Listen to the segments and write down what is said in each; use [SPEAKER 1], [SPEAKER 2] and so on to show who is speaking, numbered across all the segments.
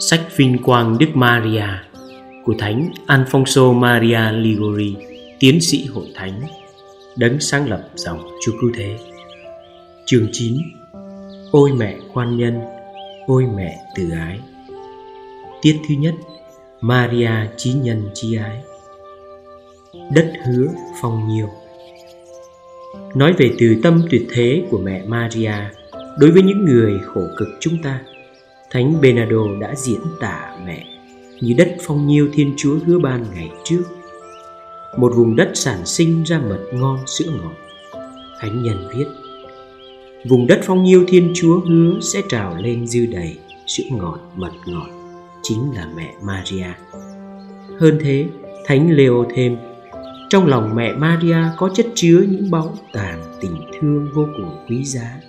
[SPEAKER 1] Sách vinh quang Đức Maria của Thánh Alfonso Maria Ligori, tiến sĩ hội thánh, đấng sáng lập dòng Chúa Cứu Thế. Chương 9 Ôi mẹ khoan nhân, ôi mẹ từ ái. Tiết thứ nhất Maria trí nhân trí ái. Đất hứa phong nhiều. Nói về từ tâm tuyệt thế của mẹ Maria đối với những người khổ cực chúng ta, Thánh Bernardo đã diễn tả mẹ như đất phong nhiêu Thiên Chúa hứa ban ngày trước. Một vùng đất sản sinh ra mật ngon sữa ngọt. Thánh nhân viết Vùng đất phong nhiêu Thiên Chúa hứa sẽ trào lên dư đầy sữa ngọt mật ngọt chính là mẹ Maria. Hơn thế, Thánh Leo thêm trong lòng mẹ Maria có chất chứa những báu tàng tình thương vô cùng quý giá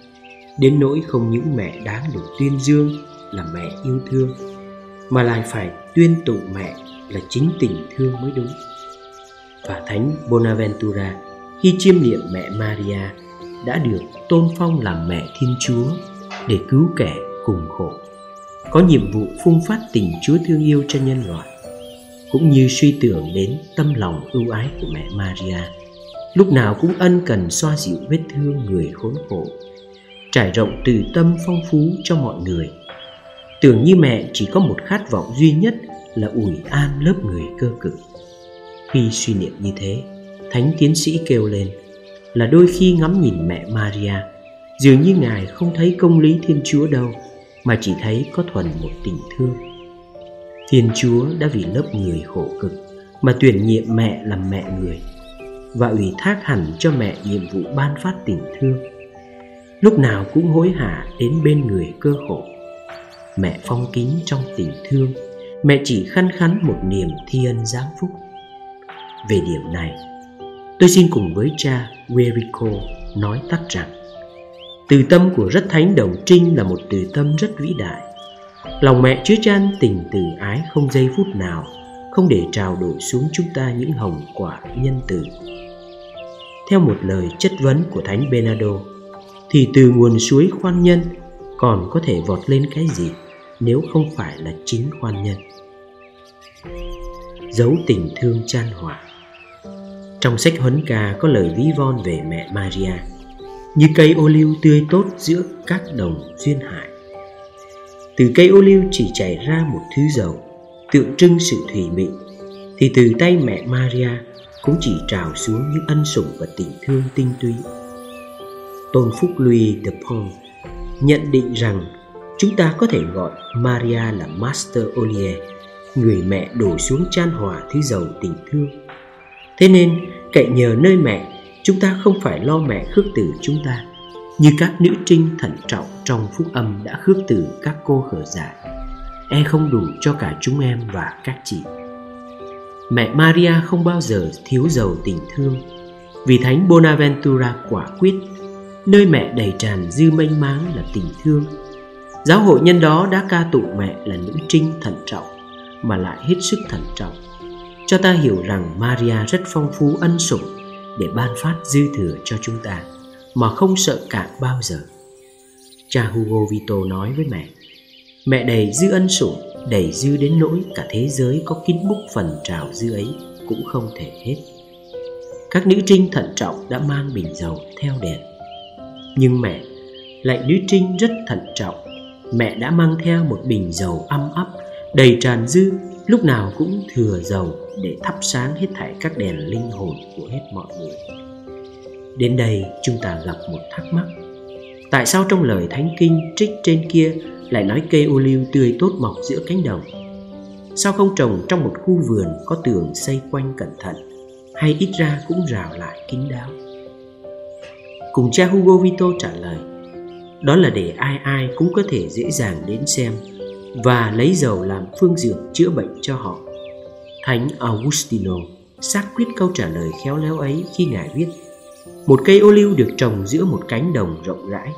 [SPEAKER 1] đến nỗi không những mẹ đáng được tuyên dương là mẹ yêu thương, mà lại phải tuyên tụng mẹ là chính tình thương mới đúng. Và thánh bonaventura khi chiêm niệm mẹ maria đã được tôn phong làm mẹ thiên chúa để cứu kẻ cùng khổ, có nhiệm vụ phung phát tình chúa thương yêu cho nhân loại, cũng như suy tưởng đến tâm lòng ưu ái của mẹ maria, lúc nào cũng ân cần xoa dịu vết thương người khốn khổ, trải rộng từ tâm phong phú cho mọi người tưởng như mẹ chỉ có một khát vọng duy nhất là ủi an lớp người cơ cực. Khi suy niệm như thế, thánh tiến sĩ kêu lên, là đôi khi ngắm nhìn mẹ maria, dường như ngài không thấy công lý thiên chúa đâu, mà chỉ thấy có thuần một tình thương. Thiên chúa đã vì lớp người khổ cực mà tuyển nhiệm mẹ làm mẹ người và ủy thác hẳn cho mẹ nhiệm vụ ban phát tình thương. Lúc nào cũng hối hả đến bên người cơ khổ mẹ phong kín trong tình thương. Mẹ chỉ khăn khắn một niềm thi ân giáng phúc. Về điểm này, tôi xin cùng với cha Werico nói tắt rằng, từ tâm của rất thánh đồng trinh là một từ tâm rất vĩ đại. Lòng mẹ chứa chan tình từ ái không giây phút nào, không để trào đổ xuống chúng ta những hồng quả nhân từ. Theo một lời chất vấn của thánh Bernardo, thì từ nguồn suối khoan nhân còn có thể vọt lên cái gì? Nếu không phải là chính khoan nhân. Dấu tình thương chan hòa trong sách huấn ca có lời ví von về mẹ Maria, như cây ô liu tươi tốt giữa các đồng duyên hải. Từ cây ô liu chỉ chảy ra một thứ dầu, tượng trưng sự thủy mị, thì từ tay mẹ Maria cũng chỉ trào xuống những ân sủng và tình thương tinh túy. Tôn Phúc Louis de Pont nhận định rằng chúng ta có thể gọi Maria là Master Olier, người mẹ đổ xuống chan hòa thứ dầu tình thương. Thế nên, cậy nhờ nơi mẹ, chúng ta không phải lo mẹ khước từ chúng ta, như các nữ trinh thận trọng trong phúc âm đã khước từ các cô khở dại. E không đủ cho cả chúng em và các chị. Mẹ Maria không bao giờ thiếu dầu tình thương, vì Thánh Bonaventura quả quyết nơi mẹ đầy tràn dư mênh máng là tình thương giáo hội nhân đó đã ca tụng mẹ là nữ trinh thận trọng, mà lại hết sức thận trọng. Cho ta hiểu rằng maria rất phong phú ân sủng để ban phát dư thừa cho chúng ta, mà không sợ cạn bao giờ. Cha hugo vito nói với mẹ mẹ đầy dư ân sủng, đầy dư đến nỗi cả thế giới có kín búc phần trào dư ấy cũng không thể hết. Các nữ trinh thận trọng đã mang bình dầu theo đèn nhưng mẹ, lại nữ trinh rất thận trọng mẹ đã mang theo một bình dầu âm ấp đầy tràn dư, lúc nào cũng thừa dầu để thắp sáng hết thảy các đèn linh hồn của hết mọi người. Đến đây chúng ta gặp một thắc mắc. Tại sao trong lời thánh kinh trích trên kia lại nói cây ô liu tươi tốt mọc giữa cánh đồng? Sao không trồng trong một khu vườn có tường xây quanh cẩn thận, hay ít ra cũng rào lại kín đáo? Cùng cha Hugo Vito trả lời đó là để ai ai cũng có thể dễ dàng đến xem và lấy dầu làm phương dược chữa bệnh cho họ. Thánh Augustino xác quyết câu trả lời khéo léo ấy khi ngài viết, một cây ô liu được trồng giữa một cánh đồng rộng rãi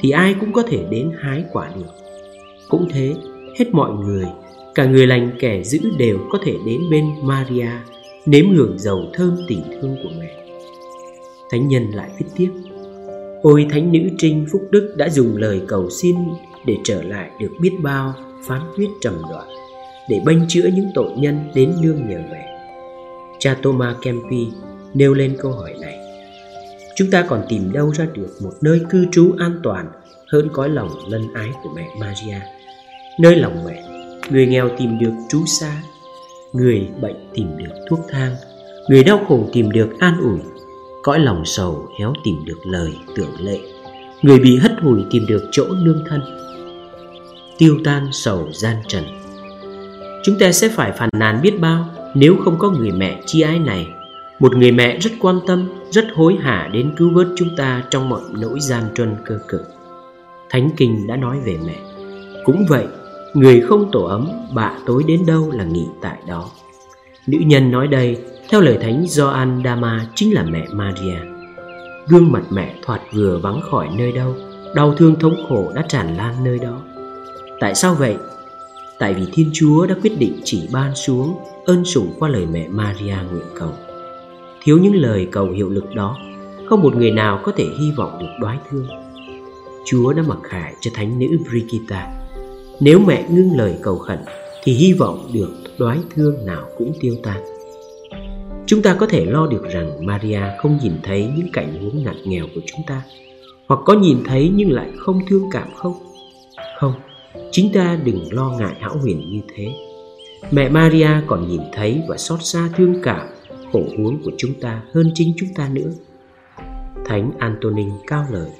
[SPEAKER 1] thì ai cũng có thể đến hái quả được. Cũng thế, hết mọi người, cả người lành kẻ dữ đều có thể đến bên Maria nếm hưởng dầu thơm tình thương của mẹ thánh nhân lại viết tiếp Ôi thánh nữ trinh phúc đức đã dùng lời cầu xin để trở lại được biết bao phán quyết trầm đoạn để bênh chữa những tội nhân đến nương nhờ mẹ. Cha Thomas Kempi nêu lên câu hỏi này. Chúng ta còn tìm đâu ra được một nơi cư trú an toàn hơn cõi lòng lân ái của mẹ Maria. Nơi lòng mẹ, người nghèo tìm được trú xa, người bệnh tìm được thuốc thang, người đau khổ tìm được an ủi, cõi lòng sầu héo tìm được lời tưởng lệ, người bị hất hủi tìm được chỗ nương thân. Tiêu tan sầu gian trần. Chúng ta sẽ phải phàn nàn biết bao nếu không có người mẹ chi ái này. Một người mẹ rất quan tâm rất hối hả đến cứu vớt chúng ta trong mọi nỗi gian truân cơ cực. Thánh kinh đã nói về mẹ. Cũng vậy người không tổ ấm bạ tối đến đâu là nghỉ tại đó. Nữ nhân nói đây theo lời thánh Gioan Dama chính là mẹ Maria. Gương mặt mẹ thoạt vừa vắng khỏi nơi đâu, đau thương thống khổ đã tràn lan nơi đó. Tại sao vậy? Tại vì thiên chúa đã quyết định chỉ ban xuống ơn sủng qua lời mẹ Maria nguyện cầu. Thiếu những lời cầu hiệu lực đó, không một người nào có thể hy vọng được đoái thương. Chúa đã mặc khải cho thánh nữ brigitta. Nếu mẹ ngưng lời cầu khẩn, thì hy vọng được đoái thương nào cũng tiêu tan chúng ta có thể lo được rằng maria không nhìn thấy những cảnh huống ngặt nghèo của chúng ta, hoặc có nhìn thấy nhưng lại không thương cảm không? Không, chính ta đừng lo ngại hão huyền như thế. Mẹ maria còn nhìn thấy và xót xa thương cảm, khổ huống của chúng ta hơn chính chúng ta nữa. Thánh antonin cao lời,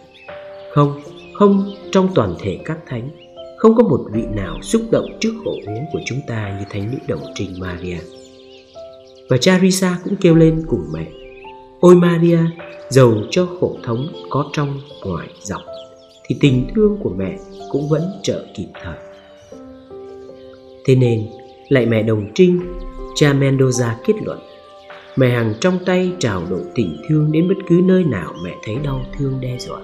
[SPEAKER 1] không không trong toàn thể các thánh, không có một vị nào xúc động trước khổ huống của chúng ta như thánh nữ đồng trình maria và Charisa cũng kêu lên cùng mẹ ôi maria dầu cho khổ thống có trong ngoài dọc thì tình thương của mẹ cũng vẫn trợ kịp thời thế nên lại mẹ đồng trinh cha mendoza kết luận Mẹ Hằng trong tay trào độ tình thương đến bất cứ nơi nào mẹ thấy đau thương đe dọa.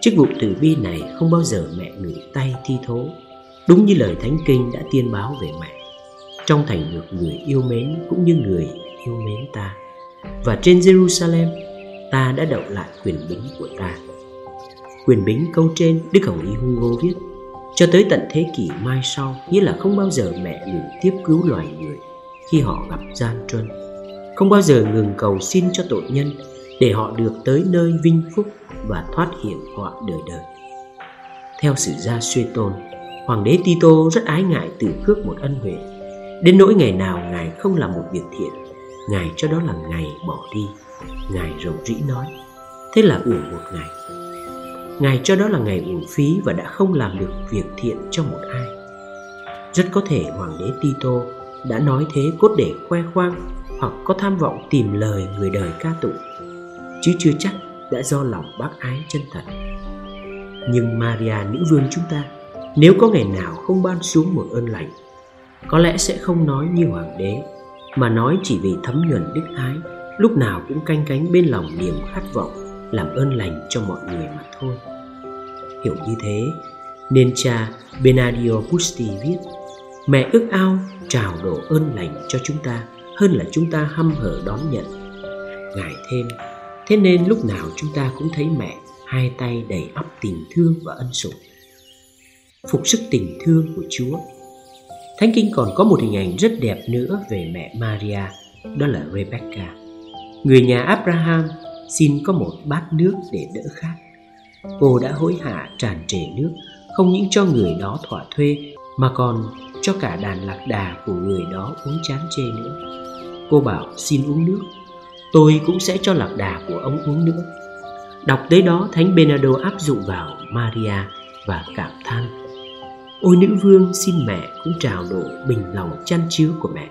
[SPEAKER 1] Chức vụ tử bi này không bao giờ mẹ ngửi tay thi thố, đúng như lời Thánh Kinh đã tiên báo về mẹ. Trong thành được người yêu mến cũng như người yêu mến ta. Và trên Jerusalem, ta đã đậu lại quyền bính của ta. Quyền bính câu trên Đức Hồng Y Hugo viết cho tới tận thế kỷ mai sau nghĩa là không bao giờ mẹ ngừng tiếp cứu loài người khi họ gặp gian truân không bao giờ ngừng cầu xin cho tội nhân để họ được tới nơi vinh phúc và thoát hiểm họa đời đời. Theo sử gia suy tôn, Hoàng đế Tito rất ái ngại từ khước một ân huệ. Đến nỗi ngày nào Ngài không làm một việc thiện, Ngài cho đó là ngày bỏ đi. Ngài rầu rĩ nói, thế là uổng một ngày. Ngài cho đó là ngày uổng phí và đã không làm được việc thiện cho một ai. Rất có thể Hoàng đế Tito đã nói thế cốt để khoe khoang hoặc có tham vọng tìm lời người đời ca tụng chứ chưa chắc đã do lòng bác ái chân thật nhưng maria nữ vương chúng ta nếu có ngày nào không ban xuống một ơn lành có lẽ sẽ không nói như hoàng đế, mà nói chỉ vì thấm nhuần đức ái, lúc nào cũng canh cánh bên lòng niềm khát vọng, làm ơn lành cho mọi người mà thôi. Hiểu như thế, nên cha benadio busti viết, mẹ ước ao trào đổ ơn lành cho chúng ta hơn là chúng ta hăm hở đón nhận. Ngài thêm, thế nên lúc nào chúng ta cũng thấy mẹ hai tay đầy ắp tình thương và ân sủng. Phục sức tình thương của chúa thánh kinh còn có một hình ảnh rất đẹp nữa về mẹ maria, đó là rebecca. Người nhà abraham xin có một bát nước để đỡ khát. Cô đã hối hả tràn trề nước, không những cho người đó thỏa thuê, mà còn cho cả đàn lạc đà của người đó uống chán chê nữa. Cô bảo, xin uống nước, Tôi cũng sẽ cho lạc đà của ông uống nữa. Đọc tới đó, Thánh Benado áp dụng vào Maria và cảm than Ôi nữ vương xin mẹ cũng trào độ bình lòng chăn chứa của mẹ.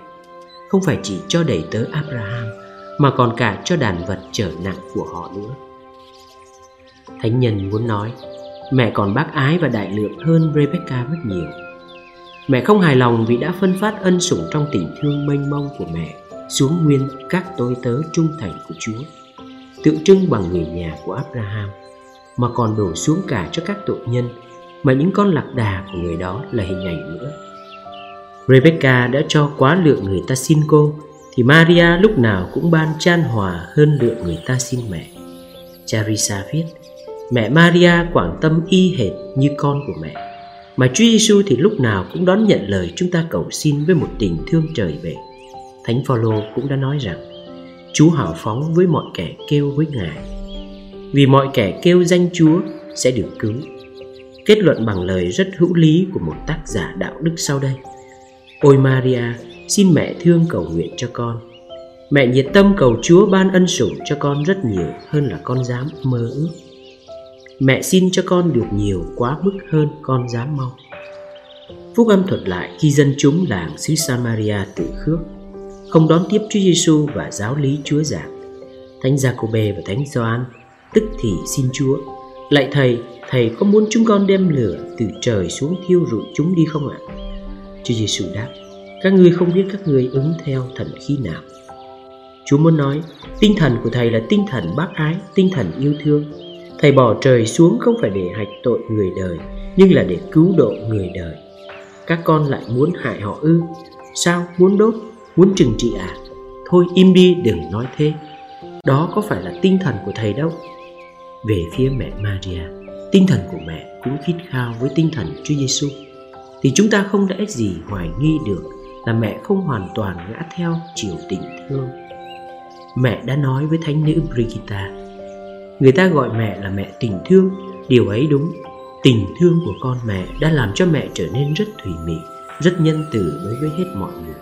[SPEAKER 1] Không phải chỉ cho đầy tớ Abraham Mà còn cả cho đàn vật trở nặng của họ nữa. Thánh nhân muốn nói Mẹ còn bác ái và đại lượng hơn Rebecca rất nhiều. Mẹ không hài lòng vì đã phân phát ân sủng trong tình thương mênh mông của mẹ xuống nguyên các tôi tớ trung thành của Chúa, tượng trưng bằng người nhà của Abraham, mà còn đổ xuống cả cho các tội nhân, mà những con lạc đà của người đó là hình ảnh nữa. Rebecca đã cho quá lượng người ta xin cô, thì Maria lúc nào cũng ban chan hòa hơn lượng người ta xin mẹ. Charissa viết, Mẹ Maria quảng tâm y hệt như con của mẹ Mà Chúa Giêsu thì lúc nào cũng đón nhận lời chúng ta cầu xin với một tình thương trời về Thánh Phaolô cũng đã nói rằng Chúa hào phóng với mọi kẻ kêu với Ngài Vì mọi kẻ kêu danh Chúa sẽ được cứu Kết luận bằng lời rất hữu lý của một tác giả đạo đức sau đây. Ôi Maria, xin mẹ thương cầu nguyện cho con. Mẹ nhiệt tâm cầu Chúa ban ân sủng cho con rất nhiều hơn là con dám mơ ước. Mẹ xin cho con được nhiều quá mức hơn con dám mong. Phúc âm thuật lại khi dân chúng làng xứ Samaria tự khước. Không đón tiếp Chúa Giêsu và giáo lý Chúa giảng. Thánh Giacôbê và Thánh Gioan tức thì xin Chúa Lạy Thầy, Thầy có muốn chúng con đem lửa từ trời xuống thiêu rụi chúng đi không ạ? Chúa Giêsu đáp Các ngươi không biết các ngươi ứng theo thần khí nào. Chúa muốn nói Tinh thần của Thầy là tinh thần bác ái Tinh thần yêu thương. Thầy bỏ trời xuống không phải để hạch tội người đời Nhưng là để cứu độ người đời. Các con lại muốn hại họ ư? Sao? Muốn đốt? Muốn trừng trị à Thôi im đi đừng nói thế. Đó có phải là tinh thần của thầy đâu? Về phía mẹ Maria. Tinh thần của mẹ cũng khít khao với tinh thần Chúa Giêsu. Thì chúng ta không lẽ gì hoài nghi được Là mẹ không hoàn toàn ngã theo chiều tình thương? Mẹ đã nói với thánh nữ Brigitta, Người ta gọi mẹ là mẹ tình thương. Điều ấy đúng. Tình thương của con mẹ đã làm cho mẹ trở nên rất thủy mị, Rất nhân từ đối với hết mọi người.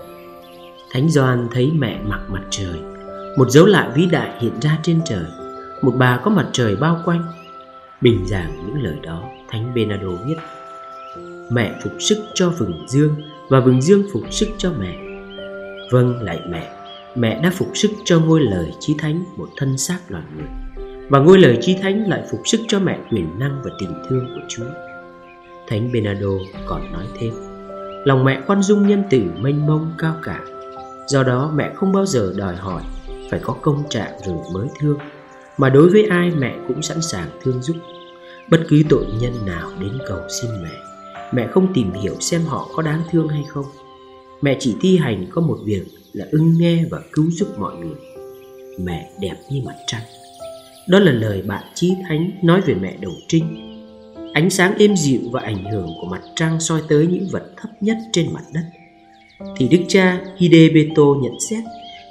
[SPEAKER 1] Thánh Doan thấy mẹ mặc mặt trời. Một dấu lạ vĩ đại hiện ra trên trời. Một bà có mặt trời bao quanh. Bình giảng những lời đó Thánh benado viết. Mẹ phục sức cho vừng dương Và vừng dương phục sức cho mẹ. Vâng lại mẹ Mẹ đã phục sức cho ngôi lời chí thánh Một thân xác loài người. Và ngôi lời chí thánh lại phục sức cho mẹ quyền năng và tình thương của Chúa. Thánh benado còn nói thêm, lòng mẹ khoan dung nhân tử mênh mông cao cả, do đó mẹ không bao giờ đòi hỏi phải có công trạng rồi mới thương, mà đối với ai mẹ cũng sẵn sàng thương giúp. Bất cứ tội nhân nào đến cầu xin mẹ, mẹ không tìm hiểu xem họ có đáng thương hay không. Mẹ chỉ thi hành có một việc là ưng nghe và cứu giúp mọi người. Mẹ đẹp như mặt trăng đó là lời bạn Chí Thánh nói về mẹ đồng trinh Ánh sáng êm dịu và ảnh hưởng của mặt trăng soi tới những vật thấp nhất trên mặt đất Thì đức cha Hidebeto nhận xét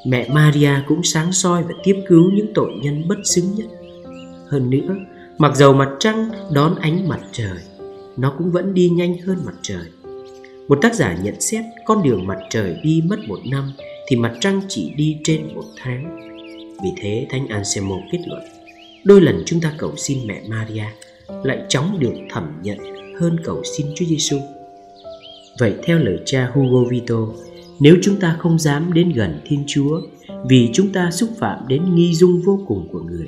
[SPEAKER 1] Mẹ Maria cũng sáng soi và tiếp cứu những tội nhân bất xứng nhất. Hơn nữa, mặc dầu mặt trăng đón ánh mặt trời Nó cũng vẫn đi nhanh hơn mặt trời. Một tác giả nhận xét con đường mặt trời đi mất một năm Thì mặt trăng chỉ đi trên một tháng. Vì thế Thánh Anselmo kết luận Đôi lần chúng ta cầu xin mẹ Maria lại chóng được thẩm nhận hơn cầu xin Chúa Giêsu. Vậy theo lời cha Hugo Vito, nếu chúng ta không dám đến gần Thiên Chúa vì chúng ta xúc phạm đến nghi dung vô cùng của người,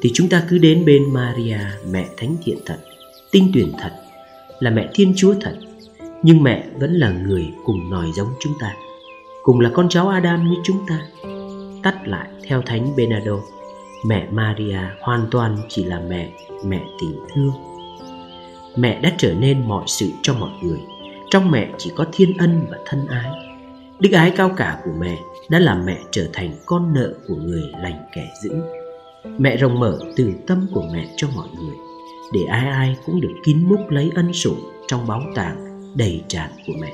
[SPEAKER 1] thì chúng ta cứ đến bên Maria, mẹ thánh thiện thật, tinh tuyển thật, là mẹ Thiên Chúa thật, nhưng mẹ vẫn là người cùng nòi giống chúng ta, cùng là con cháu Adam như chúng ta. Tắt lại theo Thánh Benado mẹ Maria hoàn toàn chỉ là mẹ, mẹ tình thương. Mẹ đã trở nên mọi sự cho mọi người. Trong mẹ chỉ có thiên ân và thân ái. Đức ái cao cả của mẹ đã làm mẹ trở thành con nợ của người lành kẻ dữ. Mẹ rộng mở từ tâm của mẹ cho mọi người, để ai ai cũng được kín múc lấy ân sủng trong báu tàng đầy tràn của mẹ.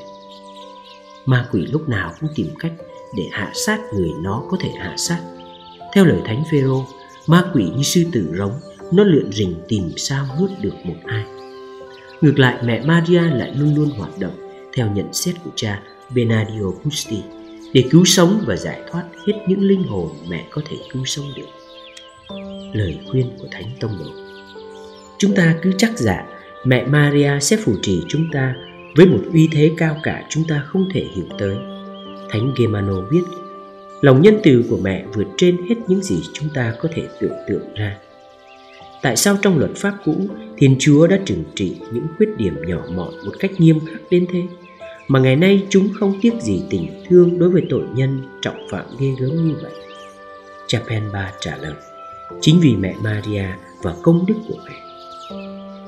[SPEAKER 1] Ma quỷ lúc nào cũng tìm cách để hạ sát người nó có thể hạ sát theo lời Thánh Phêrô, ma quỷ như sư tử rống, nó lượn rình tìm sao nuốt được một ai. Ngược lại mẹ Maria lại luôn luôn hoạt động theo nhận xét của cha Benadio Busti để cứu sống và giải thoát hết những linh hồn mẹ có thể cứu sống được. Lời khuyên của Thánh Tông Đồ Chúng ta cứ chắc dạ mẹ Maria sẽ phù trì chúng ta với một uy thế cao cả chúng ta không thể hiểu tới. Thánh Gemano viết Lòng nhân từ của mẹ vượt trên hết những gì chúng ta có thể tưởng tượng ra. Tại sao trong luật pháp cũ, Thiên Chúa đã trừng trị những khuyết điểm nhỏ mọn một cách nghiêm khắc đến thế? Mà ngày nay chúng không tiếc gì tình thương đối với tội nhân trọng phạm ghê gớm như vậy. Chapenba trả lời, chính vì mẹ Maria và công đức của mẹ.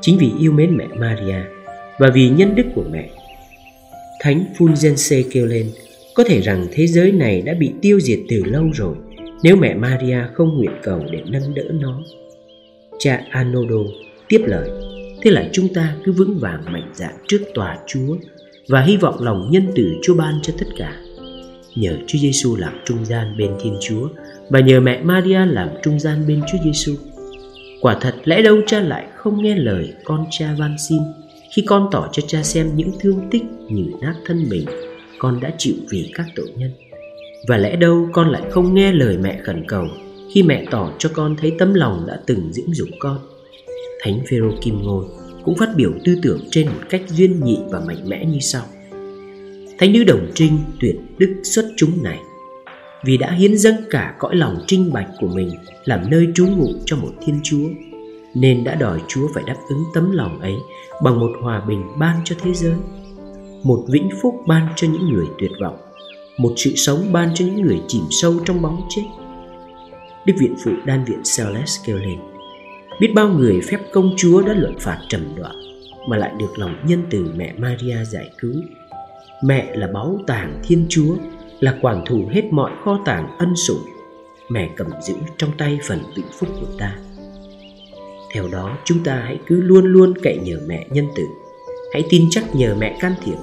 [SPEAKER 1] Chính vì yêu mến mẹ Maria và vì nhân đức của mẹ. Thánh Fulgense kêu lên, có thể rằng thế giới này đã bị tiêu diệt từ lâu rồi nếu mẹ Maria không nguyện cầu để nâng đỡ nó. Cha Anodo tiếp lời Thế là chúng ta cứ vững vàng mạnh dạn trước tòa Chúa và hy vọng lòng nhân từ Chúa ban cho tất cả. Nhờ Chúa Giêsu làm trung gian bên Thiên Chúa Và nhờ mẹ Maria làm trung gian bên Chúa Giêsu Quả thật, lẽ đâu cha lại không nghe lời con cha van xin? Khi con tỏ cho cha xem những thương tích như nát thân mình, Con đã chịu vì các tội nhân. Và lẽ đâu con lại không nghe lời mẹ khẩn cầu Khi mẹ tỏ cho con thấy tấm lòng đã từng diễm dục con? Thánh Phêrô Kim Ngôi cũng phát biểu tư tưởng trên một cách duyên nhị và mạnh mẽ như sau. Thánh nữ đồng trinh tuyệt đức xuất chúng này. Vì đã hiến dâng cả cõi lòng trinh bạch của mình Làm nơi trú ngụ cho một thiên chúa, Nên đã đòi chúa phải đáp ứng tấm lòng ấy Bằng một hòa bình ban cho thế giới, Một vĩnh phúc ban cho những người tuyệt vọng, Một sự sống ban cho những người chìm sâu trong bóng chết. Đức Viện Phụ Đan Viện Celeste kêu lên Biết bao người phép công chúa đã luận phạt trầm đoạn, Mà lại được lòng nhân từ mẹ Maria giải cứu. Mẹ là báu tàng thiên chúa, Là quản thủ hết mọi kho tàng ân sủng. Mẹ cầm giữ trong tay phần vĩnh phúc của ta. Theo đó, chúng ta hãy cứ luôn luôn cậy nhờ mẹ nhân từ. Hãy tin chắc nhờ mẹ can thiệp,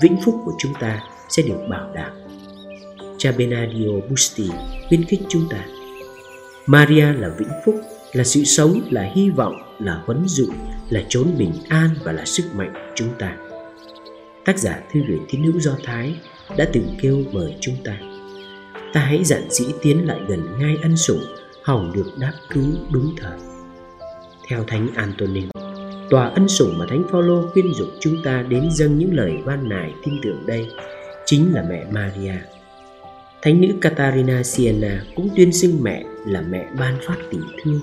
[SPEAKER 1] Vĩnh phúc của chúng ta sẽ được bảo đảm. Cha Benadio Busti khuyến khích chúng ta, Maria là vĩnh phúc là sự sống, là hy vọng, là huấn dụ, là chốn bình an và là sức mạnh của chúng ta. Tác giả thư gửi tín hữu do thái đã từng kêu mời chúng ta. Ta hãy dặn dĩ tiến lại gần ngay ân sủng hỏng được đáp cứu đúng thời. Theo thánh antonin, tòa ân sủng mà thánh phaolô khuyên dục chúng ta đến dâng những lời van nài tin tưởng đây chính là mẹ maria thánh nữ Katarina Siena cũng tuyên xưng mẹ là mẹ ban phát tình thương.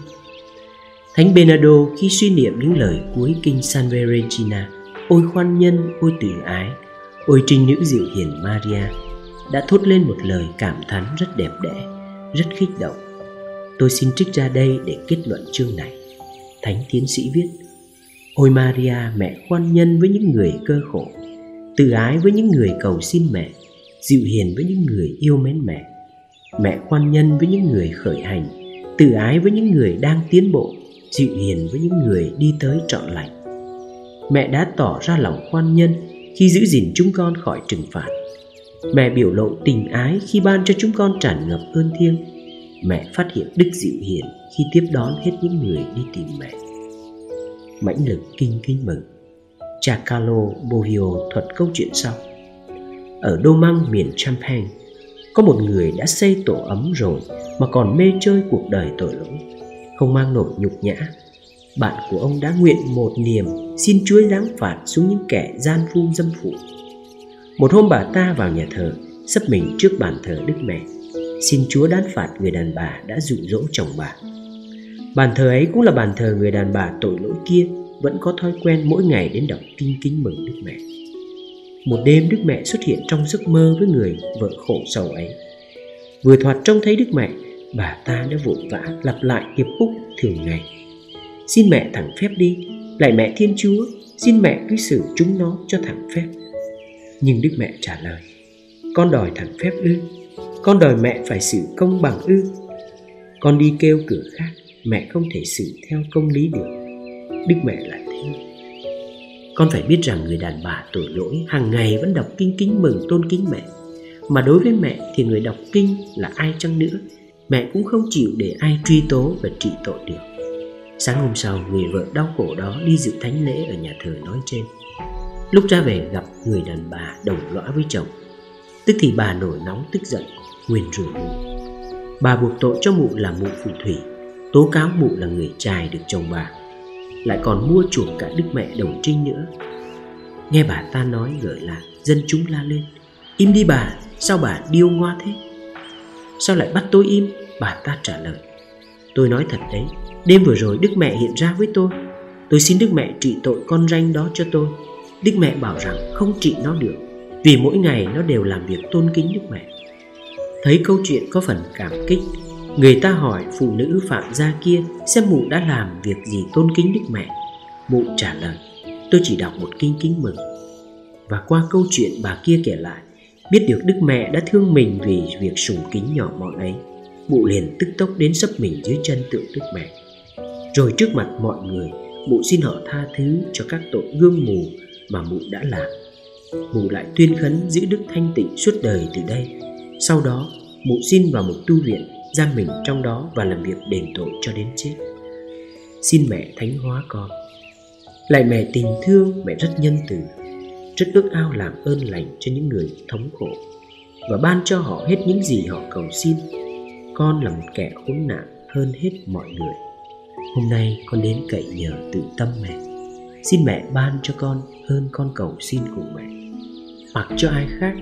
[SPEAKER 1] Thánh Bernardo khi suy niệm những lời cuối kinh San Regina Ôi khoan nhân, ôi từ ái, ôi trinh nữ diệu hiền Maria Đã thốt lên một lời cảm thán rất đẹp đẽ, rất khích động. Tôi xin trích ra đây để kết luận chương này. Thánh tiến sĩ viết Ôi Maria mẹ khoan nhân với những người cơ khổ Từ ái với những người cầu xin mẹ Dịu hiền với những người yêu mến mẹ Mẹ khoan nhân với những người khởi hành Từ ái với những người đang tiến bộ, dịu hiền với những người đi tới trọn lành. Mẹ đã tỏ ra lòng khoan nhân khi giữ gìn chúng con khỏi trừng phạt. Mẹ biểu lộ tình ái khi ban cho chúng con tràn ngập ơn thiêng. Mẹ phát hiện đức dịu hiền khi tiếp đón hết những người đi tìm mẹ. Mãnh lực kinh kính mừng. Cha Carlo Bohio thuật câu chuyện sau ở Đô Măng miền Champagne, có một người đã xây tổ ấm rồi mà còn mê chơi cuộc đời tội lỗi. Không mang nổi nhục nhã, bạn của ông đã nguyện một niềm xin chúa giáng phạt xuống những kẻ gian phu dâm phụ. Một hôm bà ta vào nhà thờ, sắp mình trước bàn thờ đức mẹ. Xin chúa đán phạt người đàn bà đã dụ dỗ chồng bà. Bàn thờ ấy cũng là bàn thờ người đàn bà tội lỗi kia vẫn có thói quen mỗi ngày đến đọc kinh kính mừng đức mẹ một đêm đức mẹ xuất hiện trong giấc mơ với người vợ khổ sầu ấy. Vừa thoạt trông thấy đức mẹ, bà ta đã vội vã lặp lại hiệp khúc thường ngày. Xin mẹ thẳng phép đi lại mẹ thiên chúa, xin mẹ cứ xử chúng nó cho thẳng phép. Nhưng đức mẹ trả lời, con đòi thẳng phép ư, con đòi mẹ phải xử công bằng ư. Con đi kêu cửa khác, mẹ không thể xử theo công lý được. Đức mẹ lại con phải biết rằng người đàn bà tội lỗi hàng ngày vẫn đọc kinh kính mừng tôn kính mẹ. Mà đối với mẹ thì người đọc kinh là ai chăng nữa? Mẹ cũng không chịu để ai truy tố và trị tội được. Sáng hôm sau, người vợ đau khổ đó đi dự thánh lễ ở nhà thờ nói trên. Lúc ra về gặp người đàn bà đồng lõa với chồng. Tức thì bà nổi nóng tức giận, nguyền rủa mụ. Bà buộc tội cho mụ là mụ phù thủy, tố cáo mụ là người trai được chồng bà lại còn mua chuộc cả đức mẹ đồng trinh nữa. Nghe bà ta nói gợi là dân chúng la lên, im đi bà, sao bà điêu ngoa thế? Sao lại bắt tôi im? Bà ta trả lời, Tôi nói thật đấy, Đêm vừa rồi Đức Mẹ hiện ra với tôi. Tôi xin Đức Mẹ trị tội con ranh đó cho tôi. Đức Mẹ bảo rằng không trị nó được, Vì mỗi ngày nó đều làm việc tôn kính Đức Mẹ. Thấy câu chuyện có phần cảm kích Người ta hỏi phụ nữ phạm gia kia Xem mụ đã làm việc gì tôn kính Đức Mẹ. Mụ trả lời, Tôi chỉ đọc một kinh kính mừng. Và qua câu chuyện bà kia kể lại, Biết được Đức Mẹ đã thương mình vì việc sùng kính nhỏ mọn ấy, Mụ liền tức tốc đến sấp mình dưới chân tượng Đức Mẹ. Rồi trước mặt mọi người, mụ xin họ tha thứ cho các tội gương mù mà mụ đã làm. Mụ lại tuyên khấn giữ đức thanh tịnh suốt đời từ đây. Sau đó, mụ xin vào một tu viện giam mình trong đó và làm việc đền tội cho đến chết. Xin mẹ thánh hóa con. Lại mẹ tình thương, mẹ rất nhân từ, rất ước ao làm ơn lành cho những người thống khổ, và ban cho họ hết những gì họ cầu xin. Con là một kẻ khốn nạn hơn hết mọi người. Hôm nay con đến cậy nhờ tự tâm mẹ. Xin mẹ ban cho con hơn con cầu xin của mẹ. Mặc cho ai khác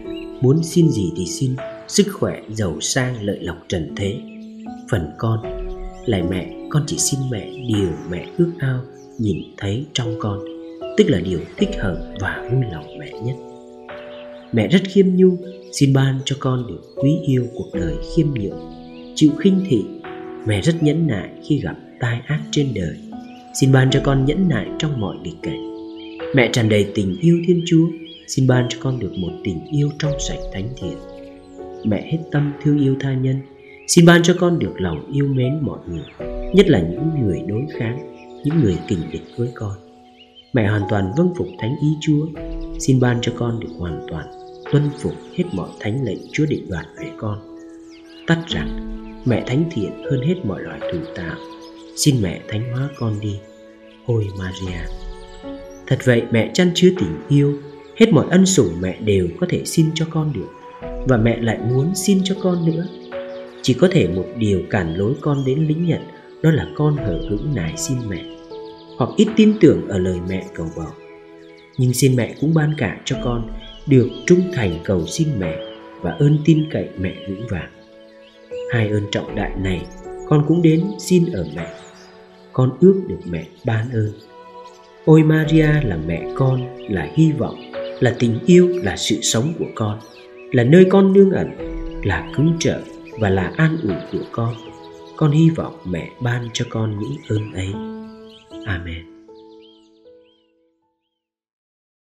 [SPEAKER 1] muốn xin gì thì xin sức khỏe giàu sang lợi lộc trần thế. Phần con lại mẹ, con chỉ xin mẹ điều mẹ ước ao nhìn thấy trong con, tức là điều thích hợp và vui lòng mẹ nhất. Mẹ rất khiêm nhu xin ban cho con được quý yêu cuộc đời khiêm nhường, chịu khinh thị. Mẹ rất nhẫn nại khi gặp tai ác trên đời, xin ban cho con nhẫn nại trong mọi nghịch cảnh. Mẹ tràn đầy tình yêu thiên chúa, xin ban cho con được một tình yêu trong sạch thánh thiện mẹ hết tâm thương yêu tha nhân. Xin ban cho con được lòng yêu mến mọi người, nhất là những người đối kháng, những người kình địch với con. Mẹ hoàn toàn vâng phục thánh ý chúa. Xin ban cho con được hoàn toàn tuân phục hết mọi thánh lệnh chúa định đoạt về con. Tắt rằng, mẹ thánh thiện hơn hết mọi loài thủ tạo. Xin mẹ thánh hóa con đi. Ôi maria. Thật vậy mẹ chăn chứa tình yêu, hết mọi ân sủng mẹ đều có thể xin cho con được và mẹ lại muốn xin cho con nữa. Chỉ có thể một điều cản lối con đến lính nhận đó là con hở hững nài xin mẹ, hoặc ít tin tưởng ở lời mẹ cầu bảo nhưng xin mẹ cũng ban cả cho con được trung thành cầu xin mẹ và ơn tin cậy mẹ vững vàng. Hai ơn trọng đại này con cũng đến xin ở mẹ. Con ước được mẹ ban ơn. Ôi maria là mẹ con, là hy vọng, là tình yêu, là sự sống của con là nơi con nương ẩn, là cứu trợ và là an ủi của con. Con hy vọng mẹ ban cho con những ơn ấy. Amen.